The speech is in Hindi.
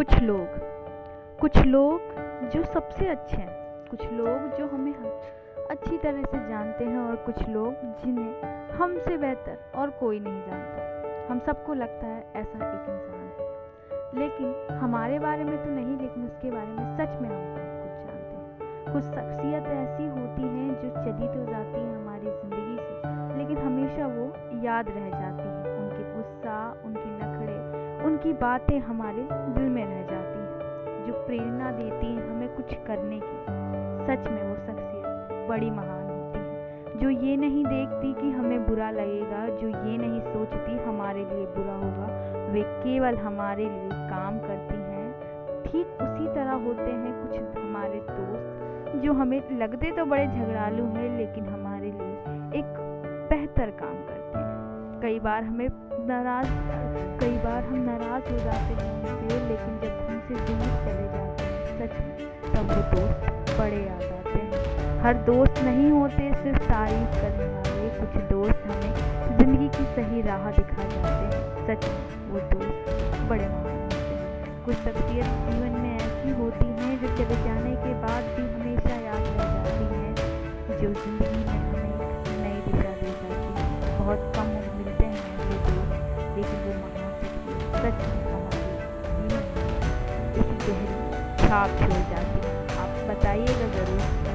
कुछ लोग कुछ लोग जो सबसे अच्छे हैं, कुछ लोग जो हमें अच्छी तरह से जानते हैं और कुछ लोग जिन्हें हमसे बेहतर और कोई नहीं जानता। हम सबको लगता है ऐसा एक इंसान है। लेकिन हमारे बारे में तो नहीं, लेकिन उसके बारे में सच में हम कुछ जानते हैं। कुछ शख्सियत ऐसी होती हैं जो चली तो जाती हैं हमारी ज़िंदगी से, लेकिन हमेशा वो याद रह जाती है उनकी बातें हमारे दिल में रह जाती हैं, जो प्रेरणा देती हैं हमें कुछ करने की। सच में वो शख्सियत बड़ी महान होती है, जो ये नहीं देखती कि हमें बुरा लगेगा, जो ये नहीं सोचती हमारे लिए बुरा होगा। वे केवल हमारे लिए काम करती हैं। ठीक उसी तरह होते हैं कुछ हमारे दोस्त, जो हमें लगते तो बड़े झगड़ालू हैं, लेकिन हमारे लिए एक बेहतर काम करते हैं। कई बार हमें नाराज़ बार हम नाराज़ हो जाते हैं उनसे लेकिन जब हमसे दूर चले जाते हैं, सच में, तब वो दोस्त बड़े याद आते हैं। हर दोस्त नहीं होते, सिर्फ़ तारीफ़ करने वाले कुछ दोस्त हमें ज़िंदगी की सही राह दिखा जाते हैं। सच वो दोस्त बड़े महान होते हैं। कुछ शख्सियत जीवन में ऐसी होती हैं, जो चले जाने के बाद भी हमेशा याद रह जाती हैं, जो छाप छोड़ जाती आप बताइएगा ज़रूर।